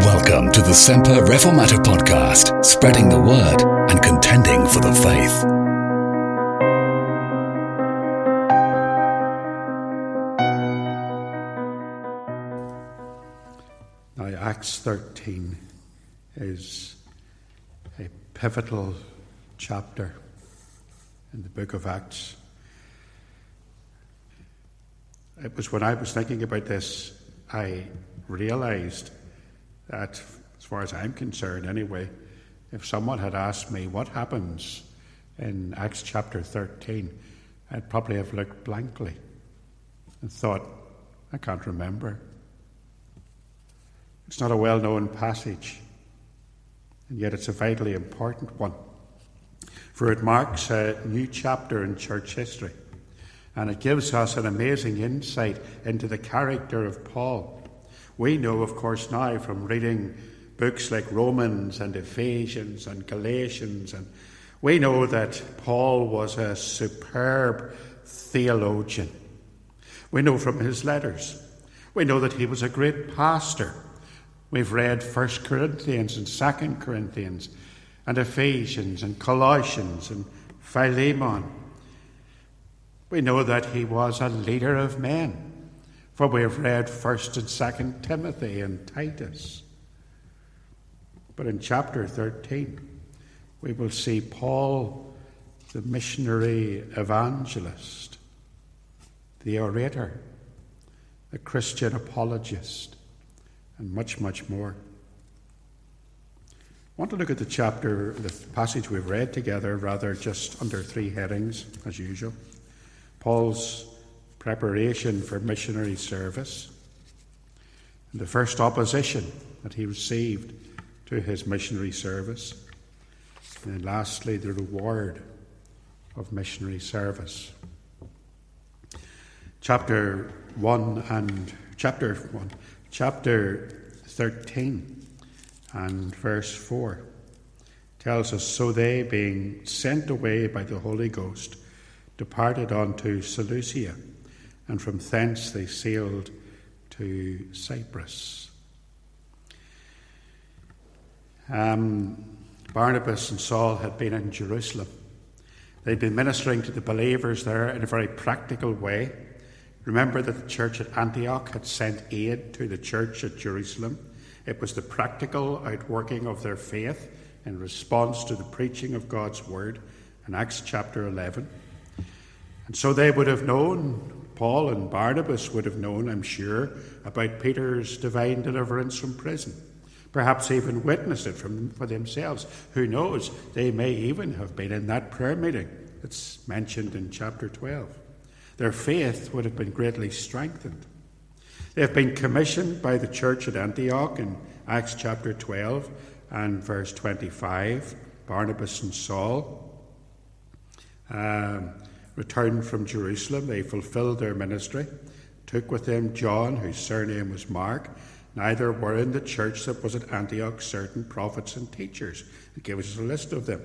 Welcome to the Semper Reformata podcast, spreading the word and contending for the faith. Now, Acts 13 is a pivotal chapter in the book of Acts. It was when I was thinking about this, I realized that, as far as I'm concerned anyway, if someone had asked me what happens in Acts chapter 13, I'd probably have looked blankly and thought, I can't remember. It's not a well known passage, and yet it's a vitally important one, for it marks a new chapter in church history, and it gives us an amazing insight into the character of Paul. We know, of course, now from reading books like Romans and Ephesians and Galatians, and we know that Paul was a superb theologian. We know from his letters. We know that he was a great pastor. We've read 1 Corinthians and 2 Corinthians and Ephesians and Colossians and Philemon. We know that he was a leader of men. For we have read 1st and 2nd Timothy and Titus. But in chapter 13, we will see Paul, the missionary evangelist, the orator, the Christian apologist, and much, much more. I want to look at the chapter, the passage we've read together, rather just under three headings, as usual. Paul's preparation for missionary service, the first opposition that he received to his missionary service, and lastly, the reward of missionary service. Chapter 1 and chapter 1, chapter 13 and verse 4 tells us So they, being sent away by the Holy Ghost, departed on to Seleucia and from thence they sailed to Cyprus. Um, Barnabas and Saul had been in Jerusalem. They'd been ministering to the believers there in a very practical way. Remember that the church at Antioch had sent aid to the church at Jerusalem. It was the practical outworking of their faith in response to the preaching of God's word in Acts chapter 11. And so they would have known Paul and Barnabas would have known, I'm sure, about Peter's divine deliverance from prison. Perhaps even witnessed it from, for themselves. Who knows? They may even have been in that prayer meeting that's mentioned in chapter 12. Their faith would have been greatly strengthened. They have been commissioned by the church at Antioch in Acts chapter 12 and verse 25, Barnabas and Saul. Um, returned from Jerusalem, they fulfilled their ministry, took with them John, whose surname was Mark. Neither were in the church that was at Antioch certain prophets and teachers. It gives us a list of them.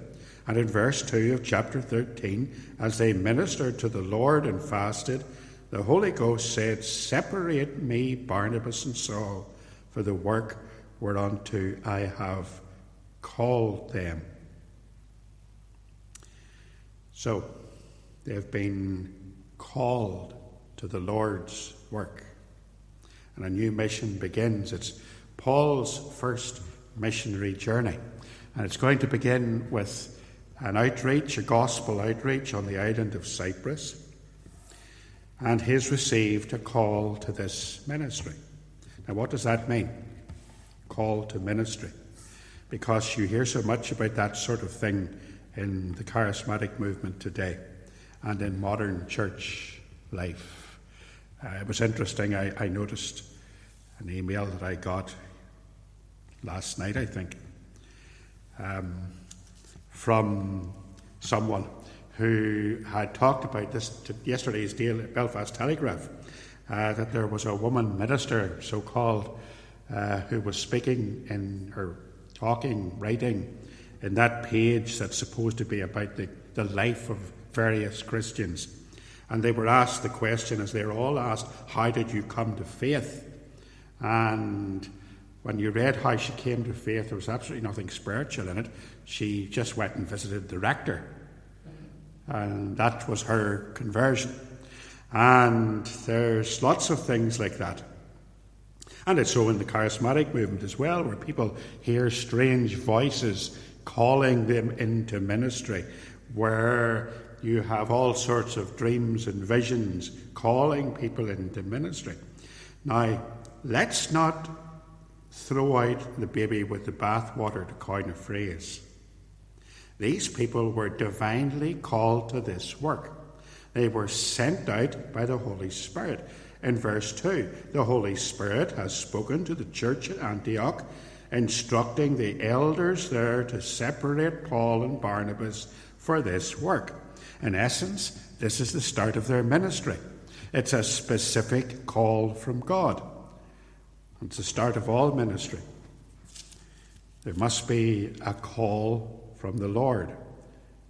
And in verse 2 of chapter 13, as they ministered to the Lord and fasted, the Holy Ghost said, Separate me, Barnabas and Saul, for the work whereunto I have called them. So, they have been called to the Lord's work. And a new mission begins. It's Paul's first missionary journey. And it's going to begin with an outreach, a gospel outreach on the island of Cyprus. And he's received a call to this ministry. Now, what does that mean? Call to ministry. Because you hear so much about that sort of thing in the charismatic movement today and in modern church life. Uh, it was interesting, I, I, noticed an email that I got last night, I think, um, from someone who had talked about this yesterday's Belfast Telegraph. Uh, that there was a woman minister, so called, uh, who was speaking in her talking, writing in that page that's supposed to be about the, the life of various Christians. And they were asked the question, as they were all asked, How did you come to faith? And when you read how she came to faith, there was absolutely nothing spiritual in it. She just went and visited the rector, and that was her conversion. And there's lots of things like that. And it's so in the charismatic movement as well, where people hear strange voices calling them into ministry, where you have all sorts of dreams and visions calling people into ministry. Now, let's not throw out the baby with the bathwater to coin a phrase. These people were divinely called to this work. They were sent out by the Holy Spirit. In verse 2, the Holy Spirit has spoken to the church at Antioch, instructing the elders there to separate Paul and Barnabas for this work. In essence, this is the start of their ministry. It's a specific call from God. It's the start of all ministry. There must be a call from the Lord.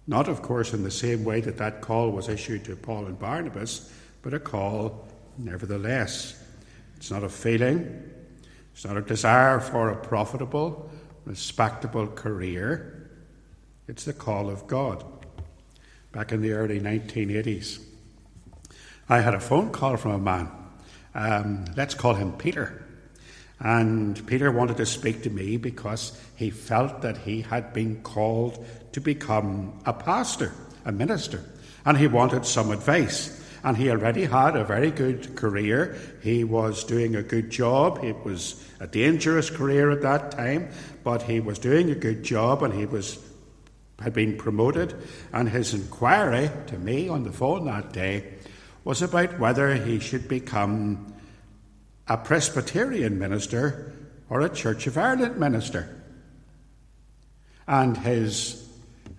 Not, of course, in the same way that that call was issued to Paul and Barnabas, but a call nevertheless. It's not a feeling, it's not a desire for a profitable, respectable career. It's the call of God. Back in the early 1980s, I had a phone call from a man. Um, let's call him Peter. And Peter wanted to speak to me because he felt that he had been called to become a pastor, a minister, and he wanted some advice. And he already had a very good career. He was doing a good job. It was a dangerous career at that time, but he was doing a good job and he was had been promoted. And his inquiry to me on the phone that day was about whether he should become a Presbyterian minister or a Church of Ireland minister. And his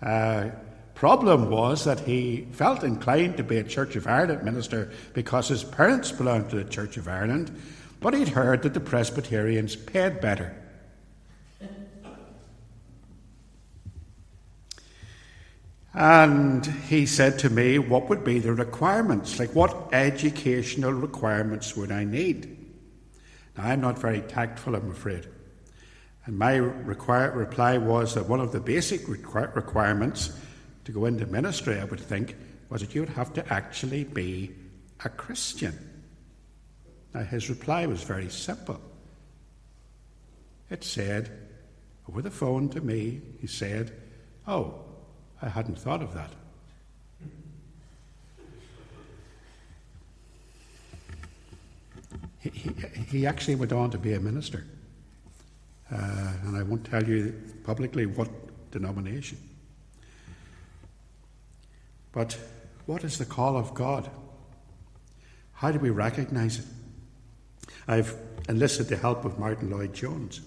uh, problem was that he felt inclined to be a Church of Ireland minister because his parents belonged to the Church of Ireland, but he'd heard that the Presbyterians paid better. And he said to me, What would be the requirements? Like, what educational requirements would I need? Now, I'm not very tactful, I'm afraid. And my reply was that one of the basic require, requirements to go into ministry, I would think, was that you would have to actually be a Christian. Now, his reply was very simple. It said, over the phone to me, he said, Oh, I hadn't thought of that. He, he, he actually went on to be a minister. Uh, and I won't tell you publicly what denomination. But what is the call of God? How do we recognize it? I've enlisted the help of Martyn Lloyd-Jones.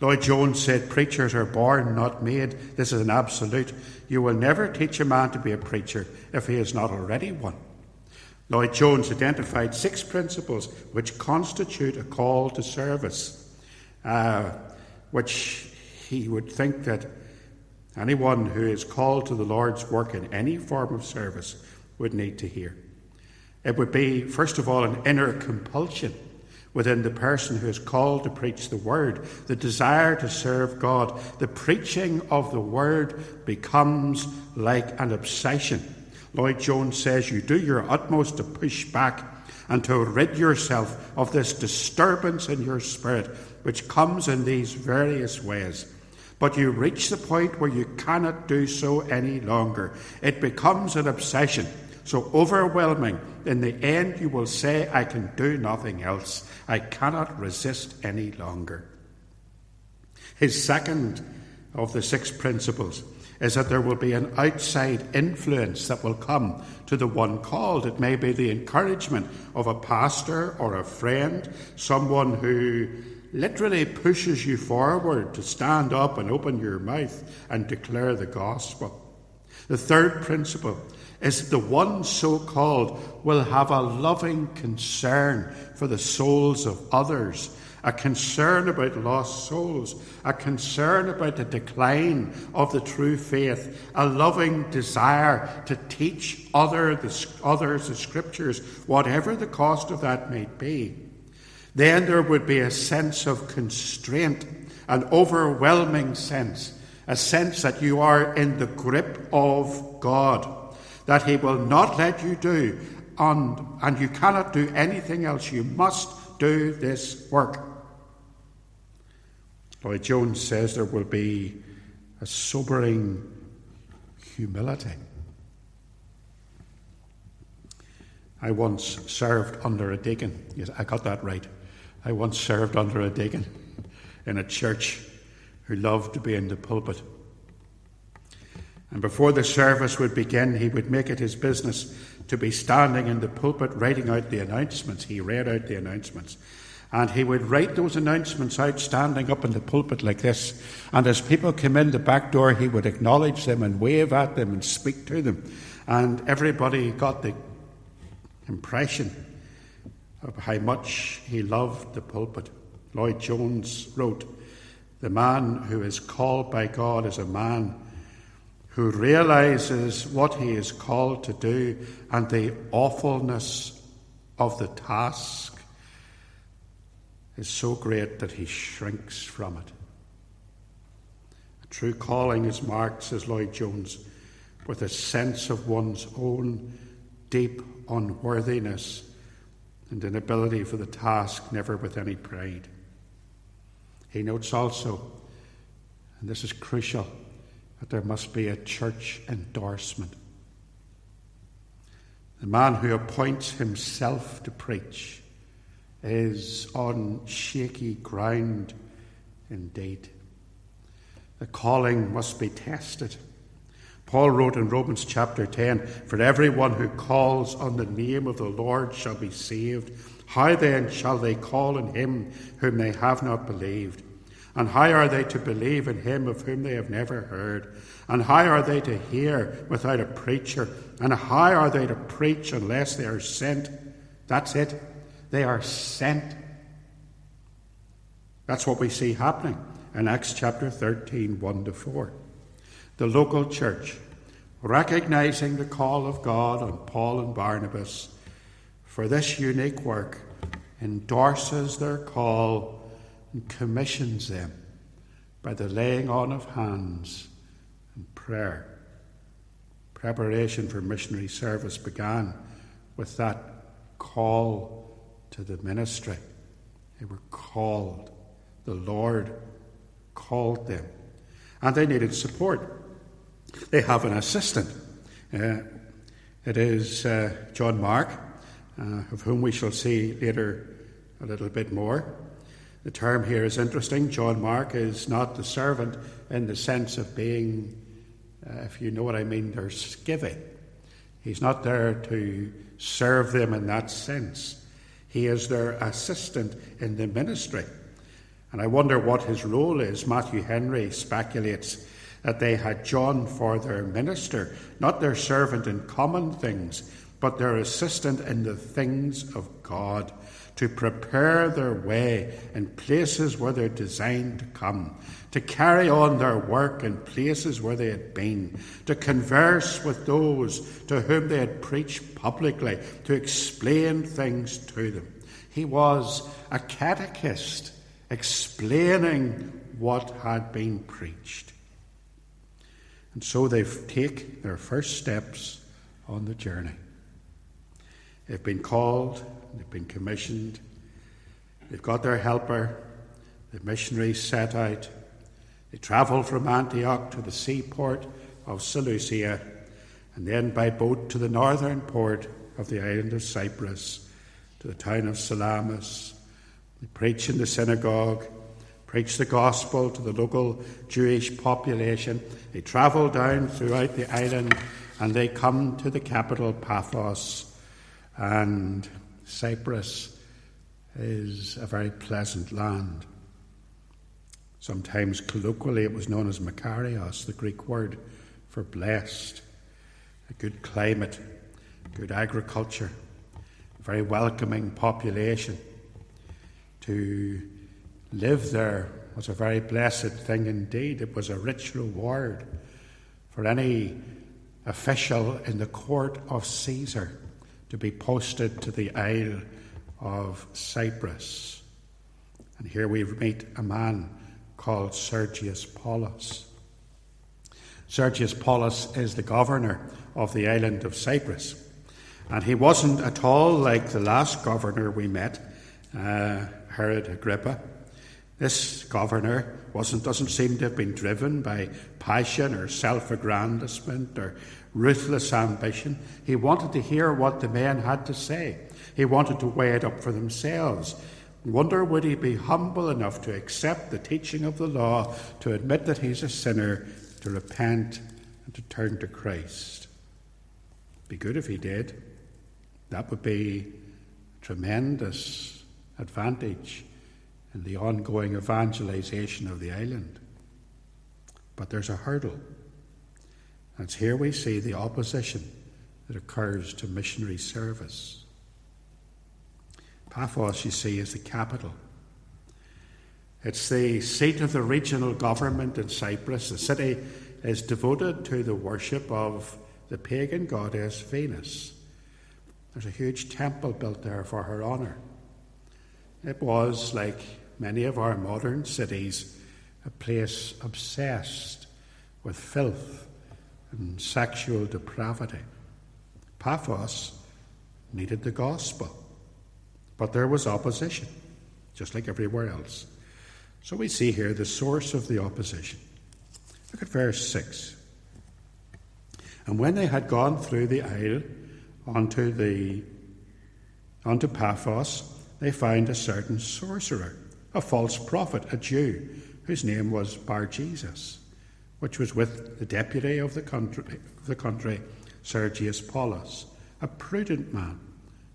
Lloyd Jones said, Preachers are born, not made. This is an absolute. You will never teach a man to be a preacher if he is not already one. Lloyd-Jones identified six principles which constitute a call to service, uh, which he would think that anyone who is called to the Lord's work in any form of service would need to hear. It would be, first of all, an inner compulsion within the person who is called to preach the word, the desire to serve God. The preaching of the word becomes like an obsession. Lloyd-Jones says you do your utmost to push back and to rid yourself of this disturbance in your spirit, which comes in these various ways. But you reach the point where you cannot do so any longer. It becomes an obsession, so overwhelming. In the end, you will say, I can do nothing else. I cannot resist any longer. His second of the six principles is that there will be an outside influence that will come to the one called. It may be the encouragement of a pastor or a friend, someone who literally pushes you forward to stand up and open your mouth and declare the gospel. The third principle is the one so called will have a loving concern for the souls of others a concern about lost souls, a concern about the decline of the true faith, a loving desire to teach other, the, others the scriptures, whatever the cost of that may be. then there would be a sense of constraint, an overwhelming sense, a sense that you are in the grip of God, that He will not let you do, and, and you cannot do anything else. You must do this work. Lloyd Jones says there will be a sobering humility. I once served under a deacon. Yes, I got that right. I once served under a deacon in a church who loved to be in the pulpit. And before the service would begin, he would make it his business to be standing in the pulpit writing out the announcements. He read out the announcements. And he would write those announcements out standing up in the pulpit like this. And as people came in the back door, he would acknowledge them and wave at them and speak to them. And everybody got the impression of how much he loved the pulpit. Lloyd Jones wrote, The man who is called by God is a man who realizes what he is called to do and the awfulness of the task is so great that he shrinks from it. A true calling is marked, says Lloyd Jones, with a sense of one's own deep unworthiness and inability for the task, never with any pride. He notes also, and this is crucial, that there must be a church endorsement. The man who appoints himself to preach is on shaky ground indeed. The calling must be tested. Paul wrote in Romans chapter 10 For everyone who calls on the name of the Lord shall be saved. How then shall they call on him whom they have not believed? And how are they to believe in him of whom they have never heard? And how are they to hear without a preacher? And how are they to preach unless they are sent? That's it. They are sent. That's what we see happening in Acts chapter 13, 1 to 4. The local church, recognizing the call of God on Paul and Barnabas for this unique work, endorses their call and commissions them by the laying on of hands and prayer. Preparation for missionary service began with that call to the ministry. They were called. The Lord called them. And they needed support. They have an assistant. Uh, it is uh, John Mark, uh, of whom we shall see later a little bit more. The term here is interesting. John Mark is not the servant in the sense of being, uh, if you know what I mean, their skivvy. He's not there to serve them in that sense. He is their assistant in the ministry. And I wonder what his role is. Matthew Henry speculates that they had John for their minister, not their servant in common things, but their assistant in the things of God, to prepare their way in places where they're designed to come, to carry on their work in places where they had been, to converse with those to whom they had preached publicly, to explain things to them. He was a catechist explaining what had been preached. And so they take their first steps on the journey. They've been called, they've been commissioned, they've got their helper, the missionaries set out they travel from Antioch to the seaport of Seleucia and then by boat to the northern port of the island of Cyprus, to the town of Salamis. They preach in the synagogue, preach the gospel to the local Jewish population. They travel down throughout the island and they come to the capital, Paphos. And Cyprus is a very pleasant land. Sometimes colloquially it was known as Makarios, the Greek word for blessed. A good climate, good agriculture, a very welcoming population. To live there was a very blessed thing indeed. It was a rich reward for any official in the court of Caesar to be posted to the Isle of Cyprus. And here we meet a man called Sergius Paulus. Sergius Paulus is the governor of the island of Cyprus. And he wasn't at all like the last governor we met, uh, Herod Agrippa. This governor wasn't, doesn't seem to have been driven by passion or self aggrandizement or ruthless ambition. He wanted to hear what the men had to say, he wanted to weigh it up for themselves. Wonder would he be humble enough to accept the teaching of the law, to admit that he's a sinner, to repent, and to turn to Christ? Be good if he did. That would be a tremendous advantage in the ongoing evangelization of the island. But there's a hurdle. And it's here we see the opposition that occurs to missionary service. Paphos, you see, is the capital. It's the seat of the regional government in Cyprus. The city is devoted to the worship of the pagan goddess Venus. There's a huge temple built there for her honour. It was, like many of our modern cities, a place obsessed with filth and sexual depravity. Paphos needed the gospel. But there was opposition, just like everywhere else. So we see here the source of the opposition. Look at verse 6. And when they had gone through the isle onto, the, onto Paphos, they found a certain sorcerer, a false prophet, a Jew, whose name was Bar Jesus, which was with the deputy of the country, the country Sergius Paulus, a prudent man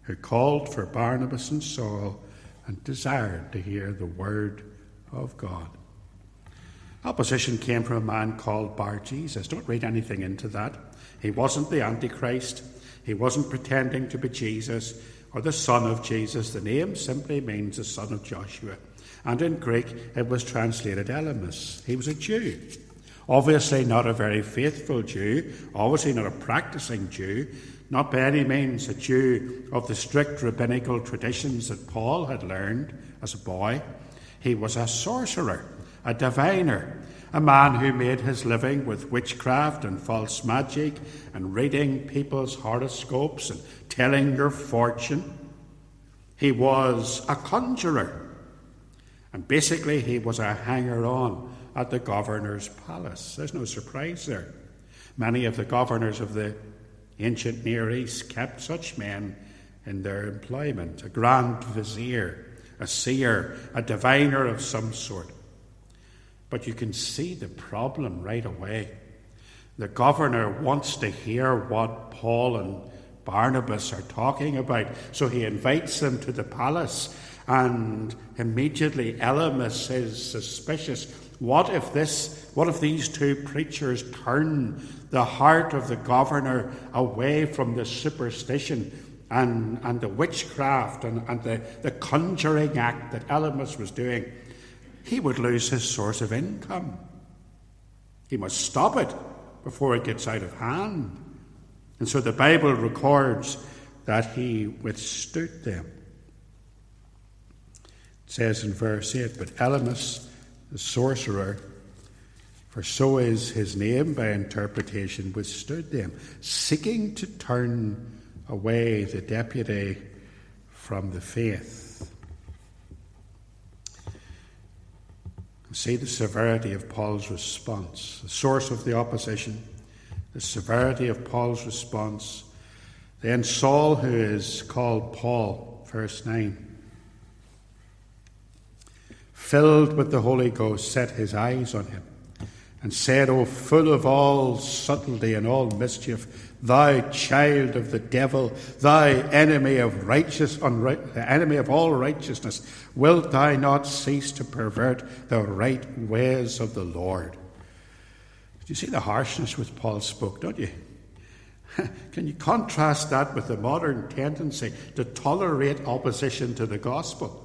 who called for Barnabas and Saul and desired to hear the word of God. Opposition came from a man called Bar Jesus. Don't read anything into that. He wasn't the Antichrist. He wasn't pretending to be Jesus or the son of Jesus. The name simply means the son of Joshua. And in Greek, it was translated Elymas. He was a Jew. Obviously, not a very faithful Jew, obviously, not a practicing Jew, not by any means a Jew of the strict rabbinical traditions that Paul had learned as a boy. He was a sorcerer, a diviner, a man who made his living with witchcraft and false magic and reading people's horoscopes and telling their fortune. He was a conjurer. And basically, he was a hanger on at the governor's palace. There's no surprise there. Many of the governors of the ancient Near East kept such men in their employment a grand vizier, a seer, a diviner of some sort. But you can see the problem right away. The governor wants to hear what Paul and Barnabas are talking about, so he invites them to the palace, and immediately Elymas is suspicious. What if this? What if these two preachers turn the heart of the governor away from the superstition and, and the witchcraft and, and the, the conjuring act that Elymas was doing, he would lose his source of income. He must stop it before it gets out of hand. And so the Bible records that he withstood them. It says in verse 8, But Elymas, the sorcerer, for so is his name by interpretation, withstood them, seeking to turn away the deputy from the faith. See the severity of Paul's response, the source of the opposition, the severity of Paul's response. Then Saul, who is called Paul, verse 9, filled with the Holy Ghost, set his eyes on him and said, O full of all subtlety and all mischief, thou child of the devil, thou enemy of righteous, unright, enemy of all righteousness, wilt thou not cease to pervert the right ways of the Lord? Do you see the harshness which Paul spoke, don't you? Can you contrast that with the modern tendency to tolerate opposition to the gospel?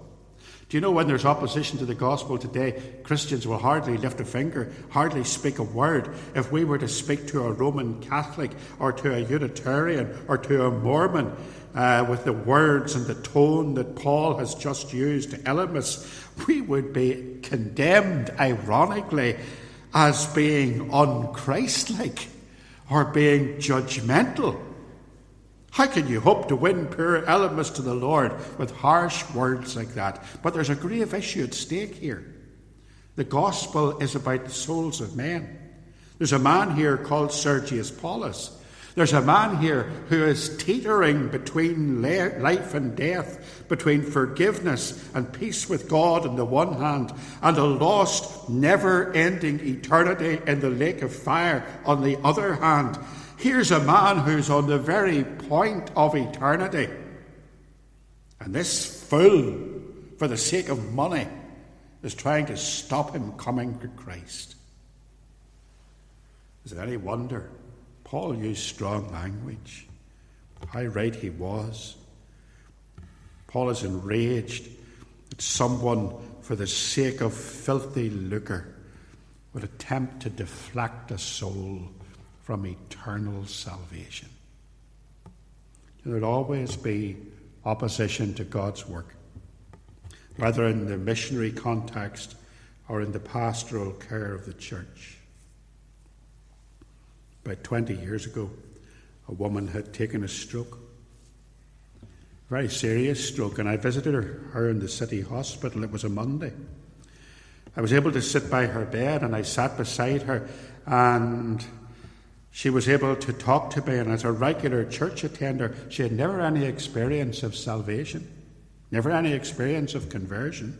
Do you know when there's opposition to the gospel today, Christians will hardly lift a finger, hardly speak a word. If we were to speak to a Roman Catholic or to a Unitarian or to a Mormon uh, with the words and the tone that Paul has just used to Elymas, we would be condemned, ironically, as being unchristlike or being judgmental. How can you hope to win poor Elymas to the Lord with harsh words like that? But there's a grave issue at stake here. The gospel is about the souls of men. There's a man here called Sergius Paulus. There's a man here who is teetering between life and death, between forgiveness and peace with God on the one hand, and a lost, never ending eternity in the lake of fire on the other hand. Here's a man who's on the very point of eternity. And this fool, for the sake of money, is trying to stop him coming to Christ. Is it any wonder Paul used strong language? How right he was. Paul is enraged that someone, for the sake of filthy lucre, would attempt to deflect a soul from eternal salvation. There would always be opposition to God's work, whether in the missionary context or in the pastoral care of the church. About 20 years ago, a woman had taken a stroke, a very serious stroke, and I visited her, her in the city hospital. It was a Monday. I was able to sit by her bed and I sat beside her and she was able to talk to me, and as a regular church attender, she had never any experience of salvation, never any experience of conversion.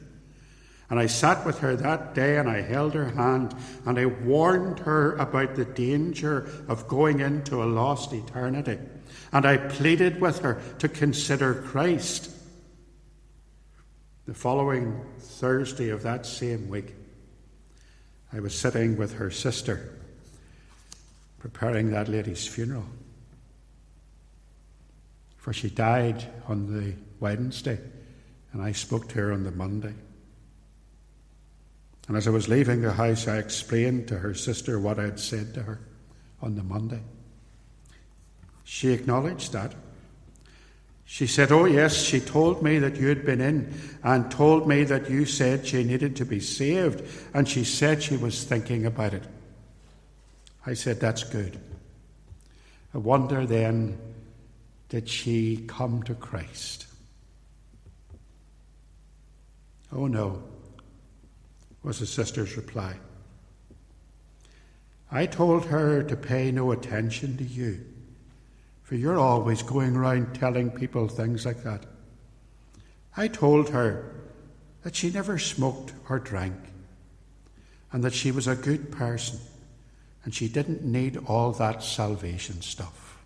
And I sat with her that day and I held her hand and I warned her about the danger of going into a lost eternity. And I pleaded with her to consider Christ. The following Thursday of that same week, I was sitting with her sister preparing that lady's funeral. For she died on the Wednesday, and I spoke to her on the Monday. And as I was leaving the house, I explained to her sister what I had said to her on the Monday. She acknowledged that. She said, Oh, yes, she told me that you had been in and told me that you said she needed to be saved, and she said she was thinking about it. I said, That's good. I wonder then, did she come to Christ? Oh no, was the sister's reply. I told her to pay no attention to you, for you're always going around telling people things like that. I told her that she never smoked or drank, and that she was a good person and she didn't need all that salvation stuff.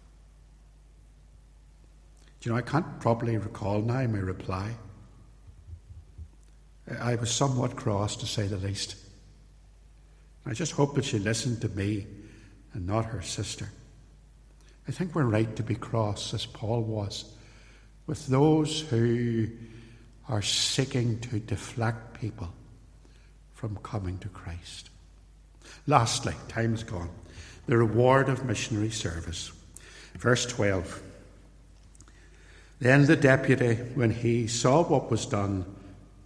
Do you know, I can't properly recall now my reply. I was somewhat cross, to say the least. I just hope that she listened to me and not her sister. I think we're right to be cross, as Paul was, with those who are seeking to deflect people from coming to Christ. Lastly, time is gone. The reward of missionary service. Verse 12. Then the deputy, when he saw what was done,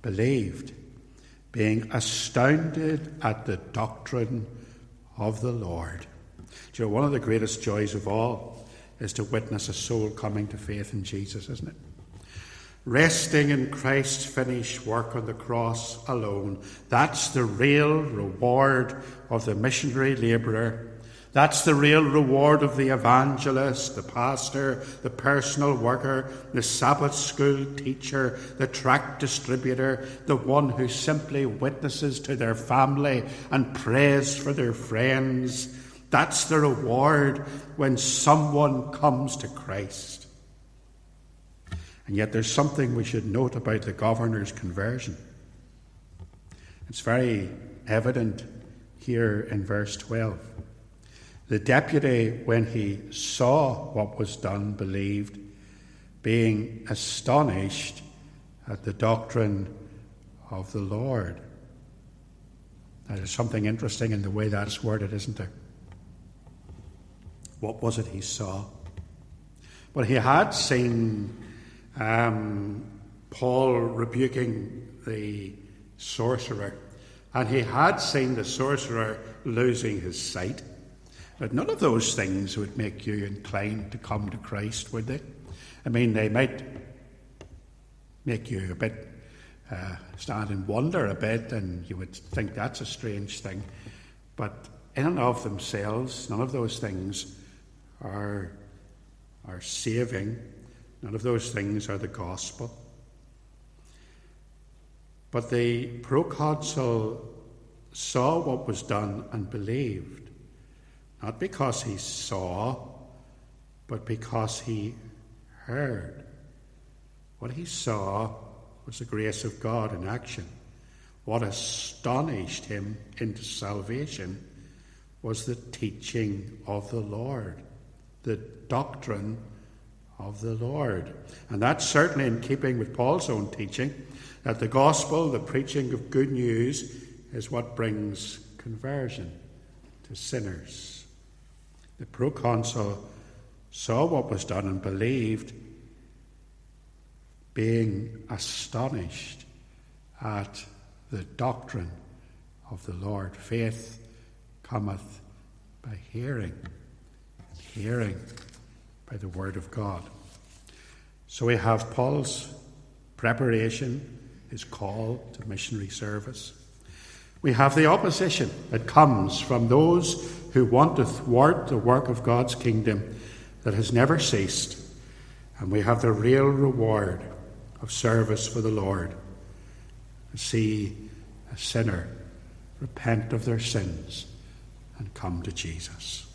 believed, being astounded at the doctrine of the Lord. Do you know, one of the greatest joys of all is to witness a soul coming to faith in Jesus, isn't it? Resting in Christ's finished work on the cross alone. That's the real reward of the missionary labourer. That's the real reward of the evangelist, the pastor, the personal worker, the Sabbath school teacher, the tract distributor, the one who simply witnesses to their family and prays for their friends. That's the reward when someone comes to Christ. And yet there's something we should note about the governor's conversion. It's very evident here in verse 12. The deputy, when he saw what was done, believed, being astonished at the doctrine of the Lord. Now, there's something interesting in the way that's worded, isn't there? What was it he saw? Well, he had seen um, Paul rebuking the sorcerer, and he had seen the sorcerer losing his sight. But none of those things would make you inclined to come to Christ, would they? I mean, they might make you a bit uh, stand in wonder a bit, and you would think that's a strange thing. But in and of themselves, none of those things are, are saving. None of those things are the gospel. But the proconsul saw what was done and believed, not because he saw, but because he heard. What he saw was the grace of God in action. What astonished him into salvation was the teaching of the Lord, the doctrine of the Lord. And that's certainly in keeping with Paul's own teaching that the gospel, the preaching of good news, is what brings conversion to sinners. The proconsul saw what was done and believed being astonished at the doctrine of the Lord. Faith cometh by hearing, and hearing by the Word of God. So we have Paul's preparation, his call to missionary service. We have the opposition that comes from those who want to thwart the work of God's kingdom that has never ceased. And we have the real reward of service for the Lord. See a sinner repent of their sins and come to Jesus.